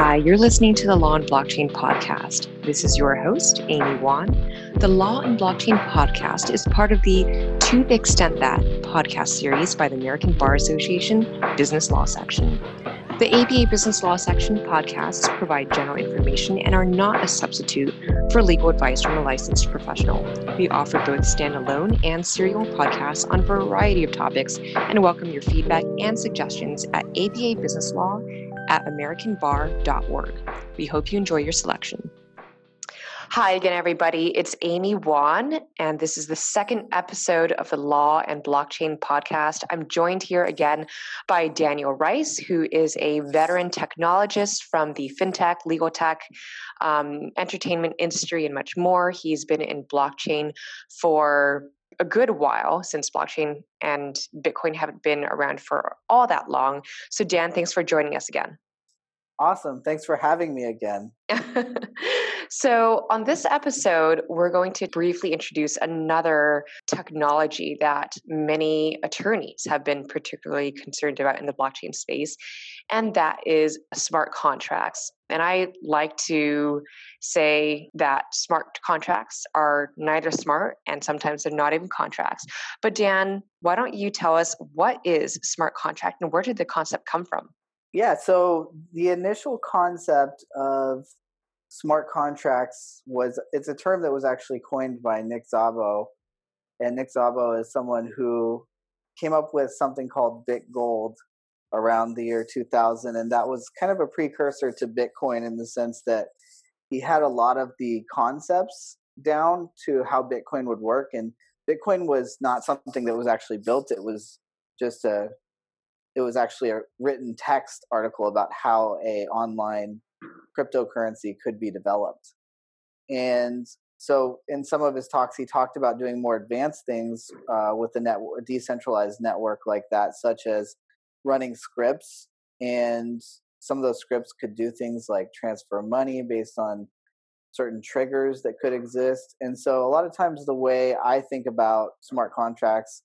Hi, you're listening to the Law and Blockchain Podcast. This is your host, Amy Wan. The Law and Blockchain Podcast is part of the To the Extent That podcast series by the American Bar Association Business Law Section. The ABA Business Law Section podcasts provide general information and are not a substitute for legal advice from a licensed professional. We offer both standalone and serial podcasts on a variety of topics and welcome your feedback and suggestions at ABA Business Law at americanbar.org. We hope you enjoy your selection. Hi again, everybody. It's Amy Wan, and this is the second episode of the Law and Blockchain podcast. I'm joined here again by Daniel Rice, who is a veteran technologist from the fintech, legal tech, um, entertainment industry, and much more. He's been in blockchain for a good while since blockchain and Bitcoin haven't been around for all that long. So, Dan, thanks for joining us again. Awesome. Thanks for having me again. so, on this episode, we're going to briefly introduce another technology that many attorneys have been particularly concerned about in the blockchain space, and that is smart contracts. And I like to say that smart contracts are neither smart and sometimes they're not even contracts. But, Dan, why don't you tell us what is smart contract and where did the concept come from? Yeah, so the initial concept of smart contracts was it's a term that was actually coined by Nick Szabo. And Nick Szabo is someone who came up with something called Bit Gold around the year 2000 and that was kind of a precursor to Bitcoin in the sense that he had a lot of the concepts down to how Bitcoin would work and Bitcoin was not something that was actually built it was just a it was actually a written text article about how a online cryptocurrency could be developed. And so, in some of his talks, he talked about doing more advanced things uh, with a network, decentralized network like that, such as running scripts. And some of those scripts could do things like transfer money based on certain triggers that could exist. And so, a lot of times, the way I think about smart contracts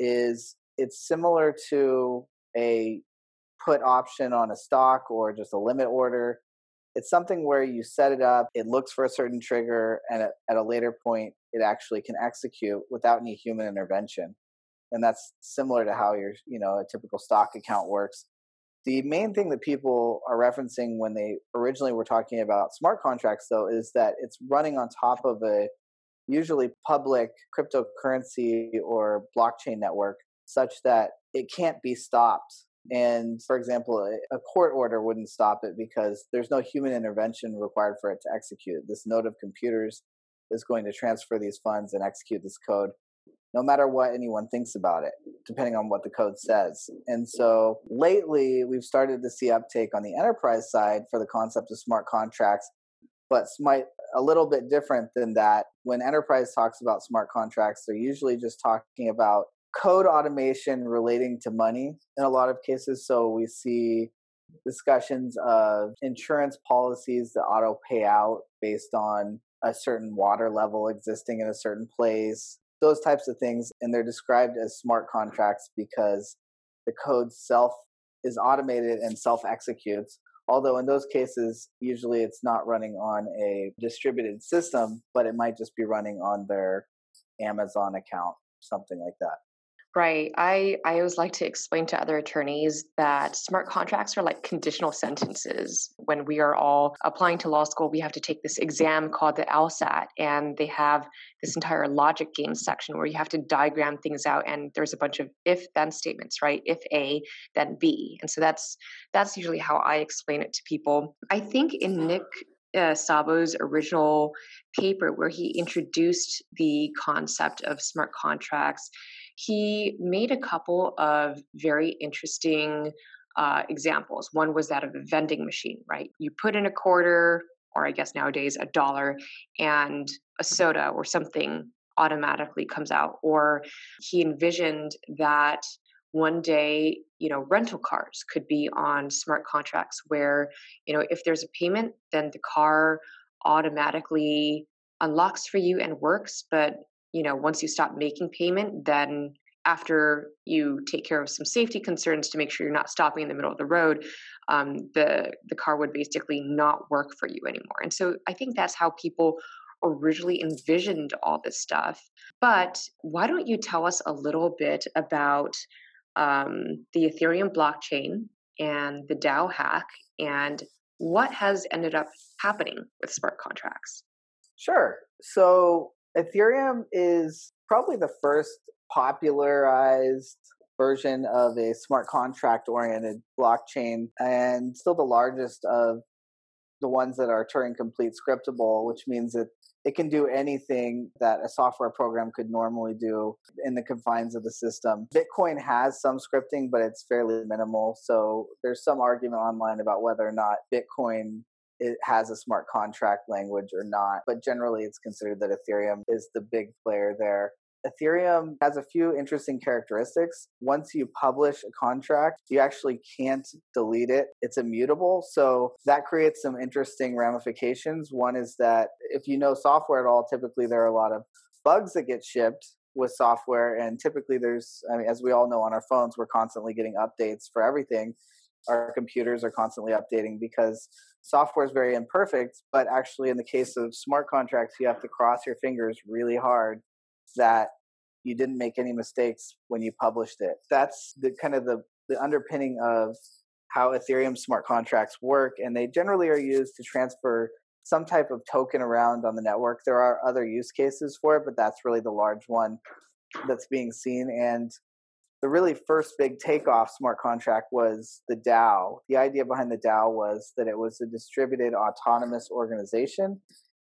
is it's similar to a put option on a stock or just a limit order. It's something where you set it up, it looks for a certain trigger, and at, a later point, it actually can execute without any human intervention. And that's similar to how your, you know, a typical stock account works. The main thing that people are referencing when they originally were talking about smart contracts, though, is that it's running on top of a usually public cryptocurrency or blockchain network such that it can't be stopped. And for example, a court order wouldn't stop it because there's no human intervention required for it to execute. This node of computers is going to transfer these funds and execute this code no matter what anyone thinks about it, depending on what the code says. And so lately, we've started to see uptake on the enterprise side for the concept of smart contracts, but might a little bit different than that. When enterprise talks about smart contracts, they're usually just talking about code automation relating to money in a lot of cases. So we see discussions of insurance policies that auto pay out based on a certain water level existing in a certain place, those types of things. And they're described as smart contracts because the code self is automated and self executes. Although in those cases, usually it's not running on a distributed system, but it might just be running on their Amazon account, something like that. Right. I, I always like to explain to other attorneys that smart contracts are like conditional sentences. When we are all applying to law school, we have to take this exam called the LSAT, and they have this entire logic game section where you have to diagram things out, and there's a bunch of if then statements, right? If A, then B. And so that's that's usually how I explain it to people. I think in Nick uh, Szabo's original paper where he introduced the concept of smart contracts he made a couple of very interesting uh, examples. One was that of a vending machine, right? You put in a quarter, or I guess nowadays a dollar, and a soda or something automatically comes out. Or he envisioned that one day, you know, rental cars could be on smart contracts where, you know, if there's a payment, then the car automatically unlocks for you and works, but you know once you stop making payment then after you take care of some safety concerns to make sure you're not stopping in the middle of the road um, the the car would basically not work for you anymore. And so I think that's how people originally envisioned all this stuff. But why don't you tell us a little bit about um, the Ethereum blockchain and the DAO hack and what has ended up happening with smart contracts? Sure. So Ethereum is probably the first popularized version of a smart contract oriented blockchain and still the largest of the ones that are Turing complete scriptable, which means that it can do anything that a software program could normally do in the confines of the system. Bitcoin has some scripting, but it's fairly minimal. So there's some argument online about whether or not Bitcoin it has a smart contract language or not. But generally, it's considered that Ethereum is the big player there. Ethereum has a few interesting characteristics. Once you publish a contract, you actually can't delete it. It's immutable. So that creates some interesting ramifications. One is that if you know software at all, typically there are a lot of bugs that get shipped with software. And typically there's, I mean, as we all know on our phones, we're constantly getting updates for everything. Our computers are constantly updating because software is very imperfect. But actually, in the case of smart contracts, you have to cross your fingers really hard that you didn't make any mistakes when you published it. That's the kind of the, the underpinning of how Ethereum smart contracts work. And they generally are used to transfer some type of token around on the network. There are other use cases for it, but that's really the large one that's being seen. And the really first big takeoff smart contract was the DAO. The idea behind the DAO was that it was a distributed autonomous organization.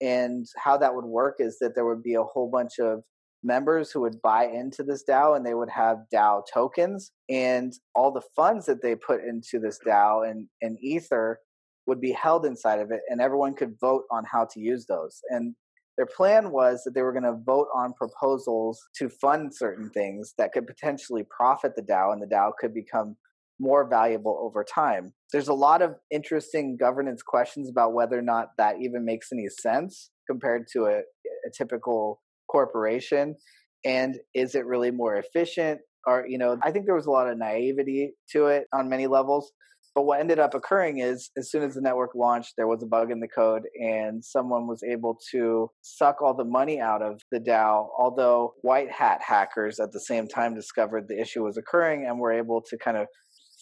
And how that would work is that there would be a whole bunch of members who would buy into this DAO and they would have DAO tokens and all the funds that they put into this DAO and, and Ether would be held inside of it and everyone could vote on how to use those. And their plan was that they were going to vote on proposals to fund certain things that could potentially profit the DAO and the DAO could become more valuable over time. There's a lot of interesting governance questions about whether or not that even makes any sense compared to a, a typical corporation and is it really more efficient or you know i think there was a lot of naivety to it on many levels but what ended up occurring is as soon as the network launched there was a bug in the code and someone was able to suck all the money out of the dao although white hat hackers at the same time discovered the issue was occurring and were able to kind of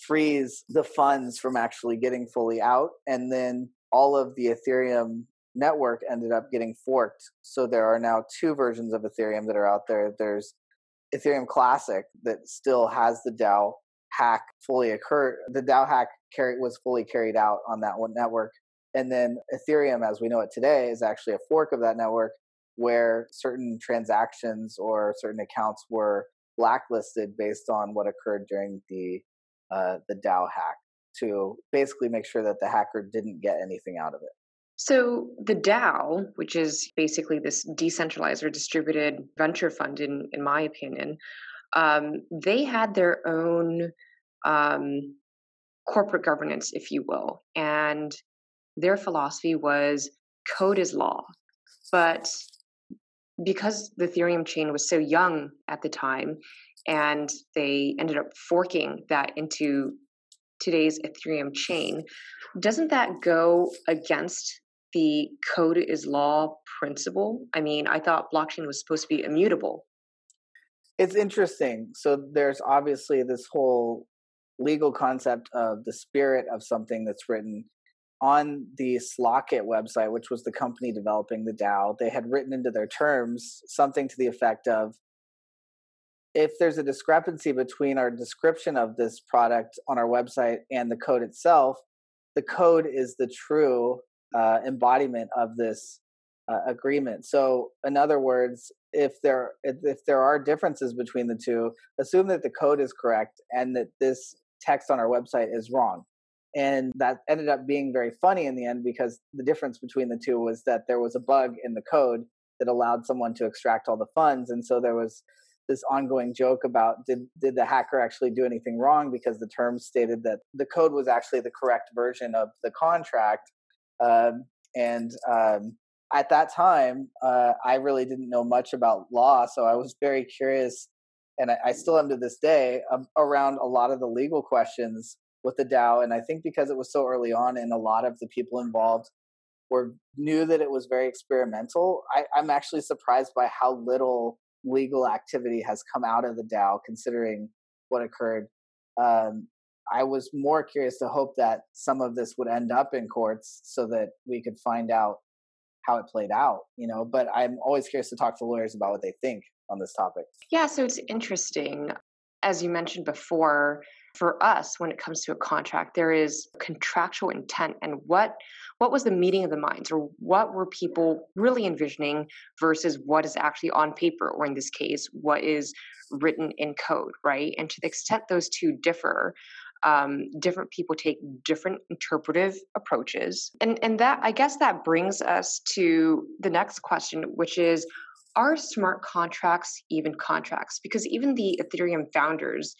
freeze the funds from actually getting fully out and then all of the ethereum network ended up getting forked. So there are now two versions of Ethereum that are out there. There's Ethereum Classic that still has the DAO hack fully occurred. The DAO hack carry, was fully carried out on that one network. And then Ethereum, as we know it today, is actually a fork of that network where certain transactions or certain accounts were blacklisted based on what occurred during the uh, the DAO hack to basically make sure that the hacker didn't get anything out of it. So, the DAO, which is basically this decentralized or distributed venture fund, in, in my opinion, um, they had their own um, corporate governance, if you will. And their philosophy was code is law. But because the Ethereum chain was so young at the time, and they ended up forking that into today's Ethereum chain, doesn't that go against the code is law principle? I mean, I thought blockchain was supposed to be immutable. It's interesting. So there's obviously this whole legal concept of the spirit of something that's written on the Slockit website, which was the company developing the DAO. They had written into their terms something to the effect of if there's a discrepancy between our description of this product on our website and the code itself, the code is the true uh, embodiment of this uh, agreement. So, in other words, if there if, there are differences between the two, assume that the code is correct and that this text on our website is wrong. And that ended up being very funny in the end because the difference between the two was that there was a bug in the code that allowed someone to extract all the funds, and so there was this ongoing joke about did did the hacker actually do anything wrong because the terms stated that the code was actually the correct version of the contract um, and um, at that time, uh, I really didn't know much about law, so I was very curious, and I, I still am to this day, um, around a lot of the legal questions with the DAO. And I think because it was so early on and a lot of the people involved were knew that it was very experimental, I, I'm actually surprised by how little legal activity has come out of the DAO considering what occurred. Um, I was more curious to hope that some of this would end up in courts so that we could find out how it played out, you know. But I'm always curious to talk to lawyers about what they think on this topic. Yeah, so it's interesting. As you mentioned before, for us when it comes to a contract there is contractual intent and what what was the meeting of the minds or what were people really envisioning versus what is actually on paper or in this case what is written in code right and to the extent those two differ um, different people take different interpretive approaches and and that i guess that brings us to the next question which is are smart contracts even contracts because even the ethereum founders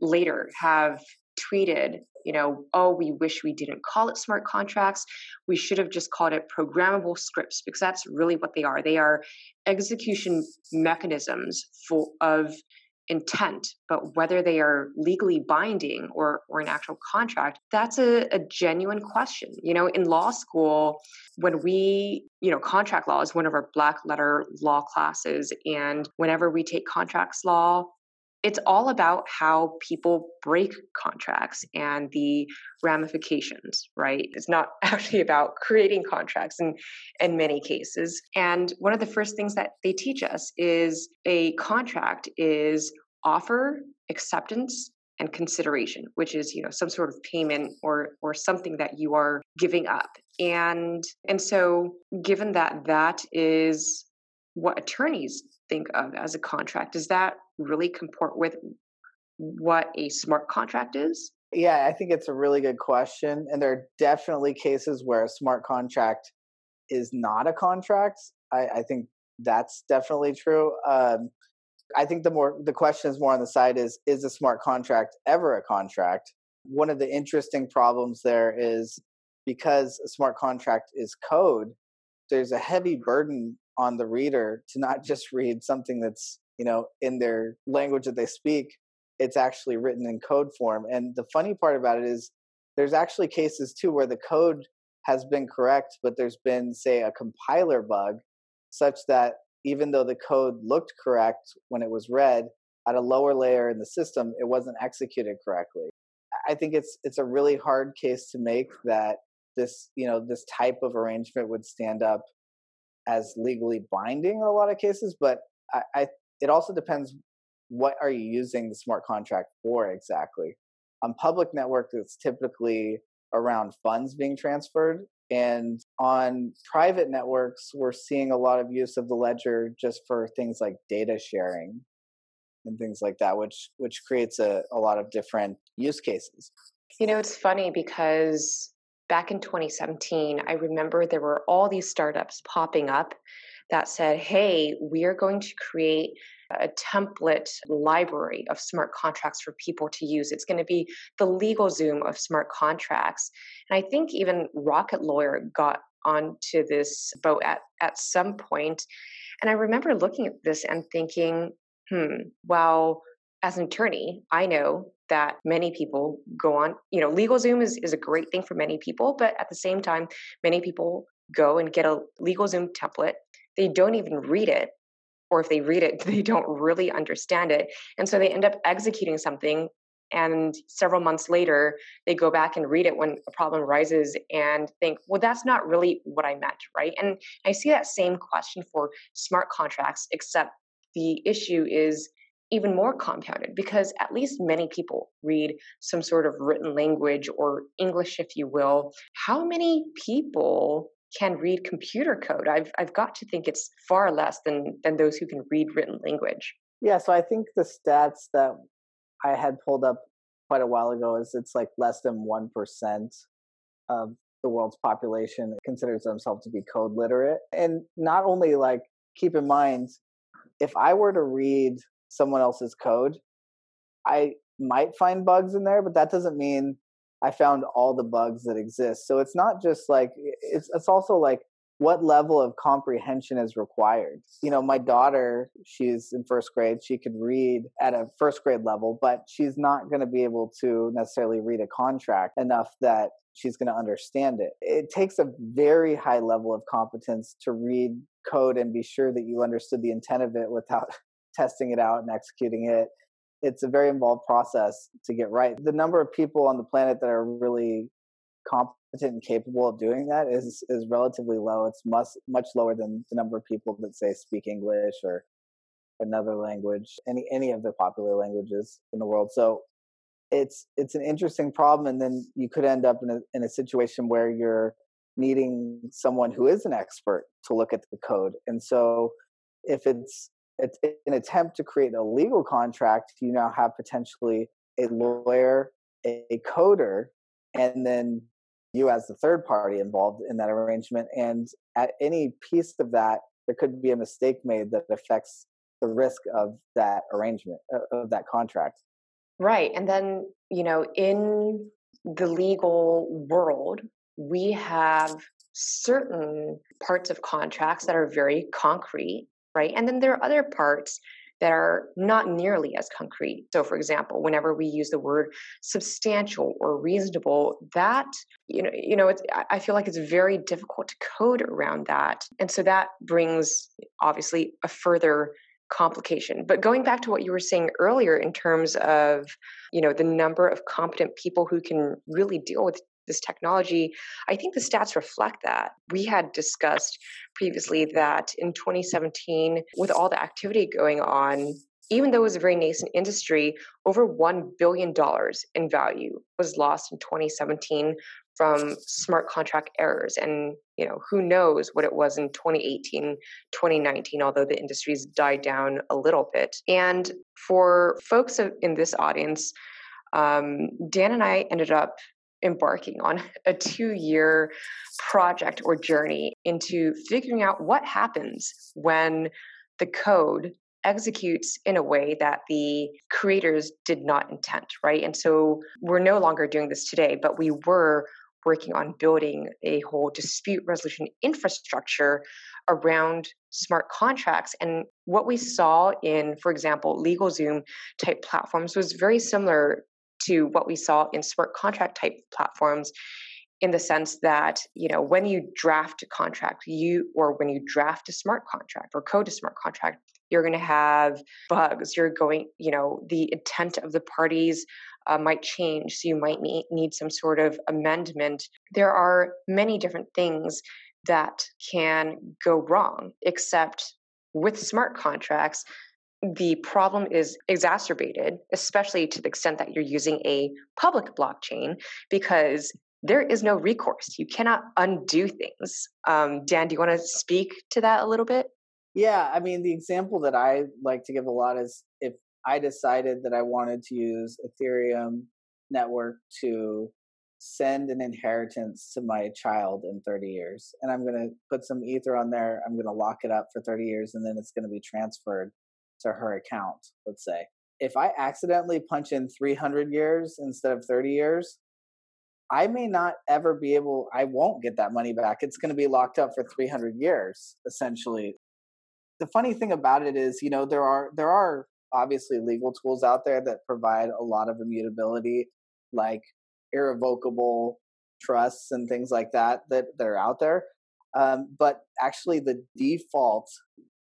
later have tweeted, you know, oh, we wish we didn't call it smart contracts. We should have just called it programmable scripts because that's really what they are. They are execution mechanisms for of intent, but whether they are legally binding or, or an actual contract, that's a, a genuine question. You know, in law school, when we, you know, contract law is one of our black letter law classes. And whenever we take contracts law, it's all about how people break contracts and the ramifications, right? It's not actually about creating contracts in, in many cases. And one of the first things that they teach us is a contract is offer, acceptance, and consideration, which is, you know, some sort of payment or or something that you are giving up. And and so given that that is what attorneys think of as a contract, does that really comport with what a smart contract is? Yeah, I think it's a really good question. And there are definitely cases where a smart contract is not a contract. I, I think that's definitely true. Um, I think the more the question is more on the side is is a smart contract ever a contract? One of the interesting problems there is because a smart contract is code, there's a heavy burden on the reader to not just read something that's you know in their language that they speak it's actually written in code form. And the funny part about it is there's actually cases too where the code has been correct but there's been say a compiler bug such that even though the code looked correct when it was read at a lower layer in the system it wasn't executed correctly. I think it's it's a really hard case to make that this you know this type of arrangement would stand up as legally binding in a lot of cases but I, I it also depends what are you using the smart contract for exactly. On public networks, it's typically around funds being transferred. And on private networks, we're seeing a lot of use of the ledger just for things like data sharing and things like that, which which creates a, a lot of different use cases. You know, it's funny because back in 2017, I remember there were all these startups popping up that said, hey, we are going to create a template library of smart contracts for people to use. It's going to be the LegalZoom of smart contracts. And I think even Rocket Lawyer got onto this boat at, at some point. And I remember looking at this and thinking, hmm, well, as an attorney, I know that many people go on, you know, LegalZoom is, is a great thing for many people, but at the same time, many people go and get a LegalZoom template. They don't even read it or if they read it they don't really understand it and so they end up executing something and several months later they go back and read it when a problem arises and think well that's not really what i meant right? And i see that same question for smart contracts except the issue is even more compounded because at least many people read some sort of written language or english if you will how many people can read computer code. I've I've got to think it's far less than than those who can read written language. Yeah, so I think the stats that I had pulled up quite a while ago is it's like less than one percent of the world's population considers themselves to be code literate. And not only like keep in mind, if I were to read someone else's code, I might find bugs in there, but that doesn't mean I found all the bugs that exist. So it's not just like it's it's also like what level of comprehension is required. You know, my daughter, she's in first grade, she could read at a first grade level, but she's not going to be able to necessarily read a contract enough that she's going to understand it. It takes a very high level of competence to read code and be sure that you understood the intent of it without testing it out and executing it. It's a very involved process to get right. The number of people on the planet that are really competent and capable of doing that is is relatively low. It's much much lower than the number of people that say speak English or another language, any any of the popular languages in the world. So it's it's an interesting problem, and then you could end up in a in a situation where you're needing someone who is an expert to look at the code. And so if it's it's an attempt to create a legal contract, you now have potentially a lawyer, a coder, and then you as the third party involved in that arrangement. And at any piece of that, there could be a mistake made that affects the risk of that arrangement, uh, of that contract. Right. And then, you know, in the legal world, we have certain parts of contracts that are very concrete, right? And then there are other parts that are not nearly as concrete. So, for example, whenever we use the word substantial or reasonable, that you know, you know, it's, I feel like it's very difficult to code around that, and so that brings obviously a further complication. But going back to what you were saying earlier in terms of, you know, the number of competent people who can really deal with this technology, I think the stats reflect that. We had discussed previously that in 2017, with all the activity going on, even though it was a very nascent industry, over $1 billion in value was lost in 2017 from smart contract errors. And, you know, who knows what it was in 2018, 2019, although the industry's died down a little bit. And for folks in this audience, um, Dan and I ended up embarking on a two year project or journey into figuring out what happens when the code executes in a way that the creators did not intend, right? And so we're no longer doing this today, but we were working on building a whole dispute resolution infrastructure around smart contracts. And what we saw in, for example, LegalZoom type platforms was very similar to what we saw in smart contract type platforms in the sense that you know when you draft a contract you or when you draft a smart contract or code a smart contract you're going to have bugs. You're going you know the intent of the parties uh, might change. So you might need, need some sort of amendment. There are many different things that can go wrong except with smart contracts the problem is exacerbated, especially to the extent that you're using a public blockchain, because there is no recourse. You cannot undo things. Um, Dan, do you want to speak to that a little bit? Yeah, I mean, the example that I like to give a lot is if I decided that I wanted to use Ethereum network to send an inheritance to my child in 30 years, and I'm going to put some Ether on there, I'm going to lock it up for 30 years, and then it's going to be transferred to her account, let's say. If I accidentally punch in 300 years instead of 30 years, I may not ever be able, I won't get that money back. It's going to be locked up for 300 years, essentially. The funny thing about it is, you know, there are, there are obviously legal tools out there that provide a lot of immutability, like irrevocable trusts and things like that, that, that are out there. Um, but actually, the default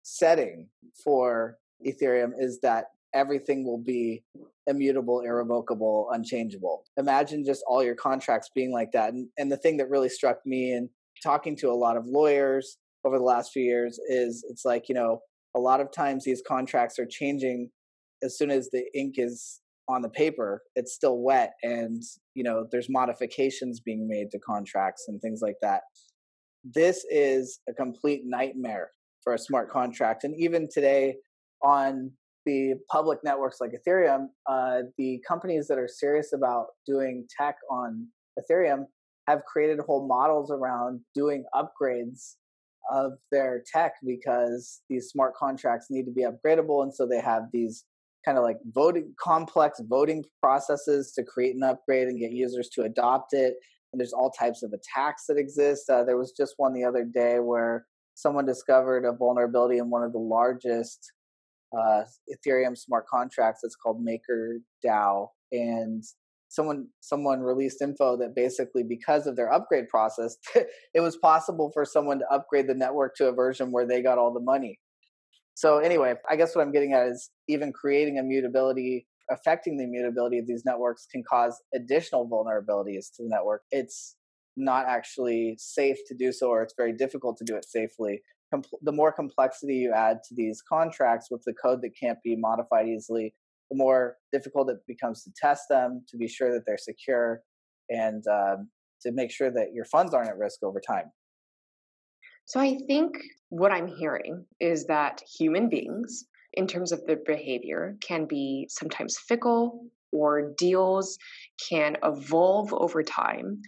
setting for Ethereum is that everything will be immutable, irrevocable, unchangeable. Imagine just all your contracts being like that. And, and the thing that really struck me in talking to a lot of lawyers over the last few years is it's like, you know, a lot of times these contracts are changing as soon as the ink is on the paper it's still wet and you know there's modifications being made to contracts and things like that this is a complete nightmare for a smart contract and even today on the public networks like Ethereum, uh, the companies that are serious about doing tech on Ethereum have created whole models around doing upgrades of their tech because these smart contracts need to be upgradable. And so they have these kind of like voting complex voting processes to create an upgrade and get users to adopt it. and there's all types of attacks that exist. Uh, there was just one the other day where someone discovered a vulnerability in one of the largest uh, Ethereum smart contracts. It's called MakerDAO, and someone someone released info that basically because of their upgrade process, it was possible for someone to upgrade the network to a version where they got all the money. So anyway, I guess what I'm getting at is even creating a mutability affecting the immutability of these networks can cause additional vulnerabilities to the network. It's not actually safe to do so, or it's very difficult to do it safely. The more complexity you add to these contracts with the code that can't be modified easily, the more difficult it becomes to test them, to be sure that they're secure, and um, to make sure that your funds aren't at risk over time. So I think what I'm hearing is that human beings in terms of their behavior can be sometimes fickle or deals can evolve over time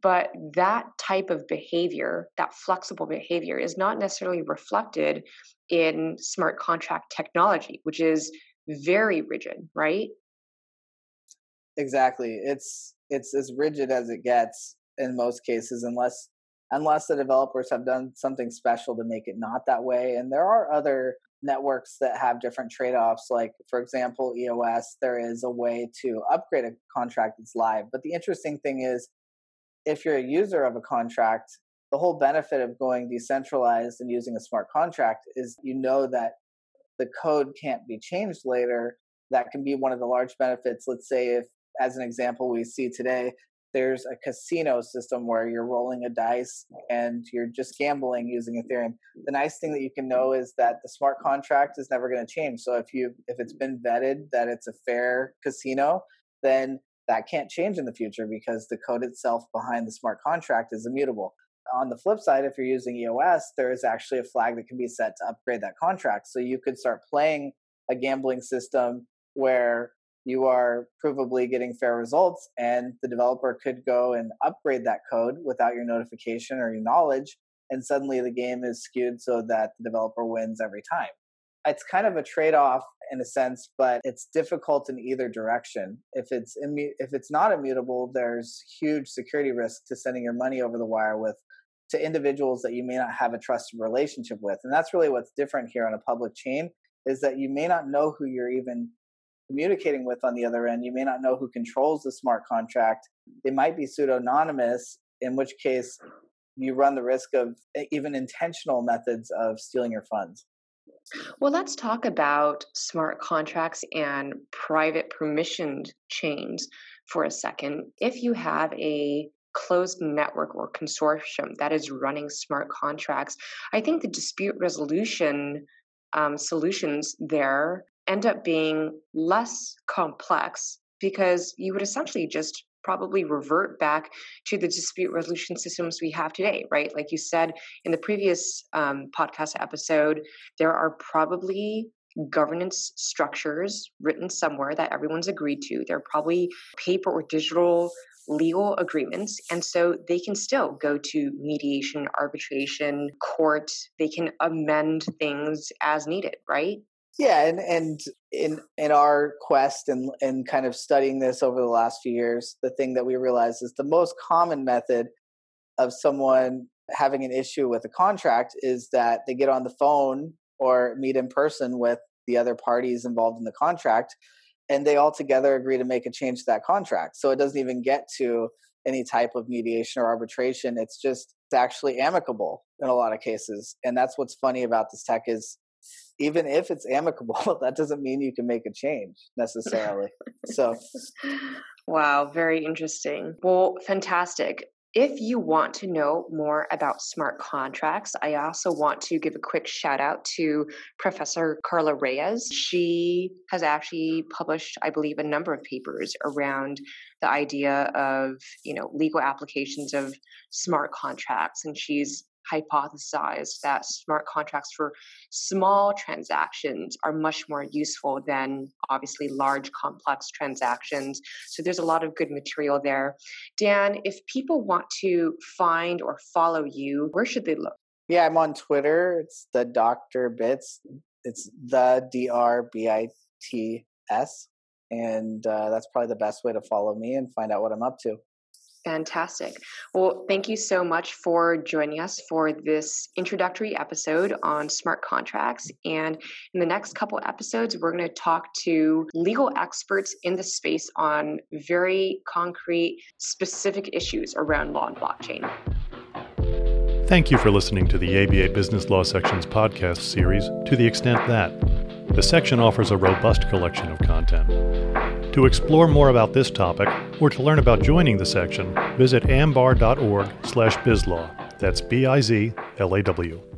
but that type of behavior that flexible behavior is not necessarily reflected in smart contract technology which is very rigid right? Exactly it's it's as rigid as it gets in most cases unless unless the developers have done something special to make it not that way and there are other networks that have different trade-offs like for example eos there is a way to upgrade a contract that's live but the interesting thing is if you're a user of a contract the whole benefit of going decentralized and using a smart contract is you know that the code can't be changed later. That can be one of the large benefits. Let's say if as an example we see today there's a casino system where you're rolling a dice and you're just gambling using ethereum. The nice thing that you can know is that the smart contract is never going to change. So if you if it's been vetted that it's a fair casino then that can't change in the future because the code itself behind the smart contract is immutable. On the flip side if you're using eos there is actually a flag that can be set to upgrade that contract. So you could start playing a gambling system where you are provably getting fair results and the developer could go and upgrade that code without your notification or your knowledge and suddenly the game is skewed so that the developer wins every time it's kind of a trade-off in a sense but it's difficult in either direction if it's immu- if it's not immutable there's huge security risk to sending your money over the wire with to individuals that you may not have a trusted relationship with and that's really what's different here on a public chain is that you may not know who you're even communicating with on the other end. You may not know who controls the smart contract. It might be pseudonymous, in which case you run the risk of even intentional methods of stealing your funds. Well, let's talk about smart contracts and private permissioned chains for a second. If you have a closed network or consortium that is running smart contracts, I think the dispute resolution um, solutions there end up being less complex because you would essentially just probably revert back to the dispute resolution systems we have today, right? Like you said in the previous um, podcast episode, there are probably governance structures written somewhere that everyone's agreed to. There are probably paper or digital legal agreements. And so they can still go to mediation, arbitration, court. They can amend things as needed, right? Yeah, and and in in our quest and and kind of studying this over the last few years, the thing that we realize is the most common method of someone having an issue with a contract is that they get on the phone or meet in person with the other parties involved in the contract and they all together agree to make a change to that contract. So it doesn't even get to any type of mediation or arbitration. It's just it's actually amicable in a lot of cases. And that's what's funny about this tech is even if it's amicable, that doesn't mean you can make a change necessarily. so, wow, very interesting. Well, fantastic. If you want to know more about smart contracts, I also want to give a quick shout out to Professor Carla Reyes. She has actually published, I believe, a number of papers around the idea of, you know, legal applications of smart contracts and she's hypothesized that smart contracts for small transactions are much more useful than obviously large complex transactions. So there's a lot of good material there. Dan, if people want to find or follow you, where should they look? Yeah, I'm on Twitter. It's the Dr. Bits. It's the D R B I T S. And uh, that's probably the best way to follow me and find out what I'm up to. Fantastic. Well, thank you so much for joining us for this introductory episode on smart contracts. And in the next couple episodes, we're going to talk to legal experts in the space on very concrete, specific issues around law and blockchain. Thank you for listening to the ABA Business Law Section's podcast series, To the Extent That. The section offers a robust collection of content. To explore more about this topic or to learn about joining the section, visit ambar.org slash bizlaw. That's B-I-Z-L-A-W.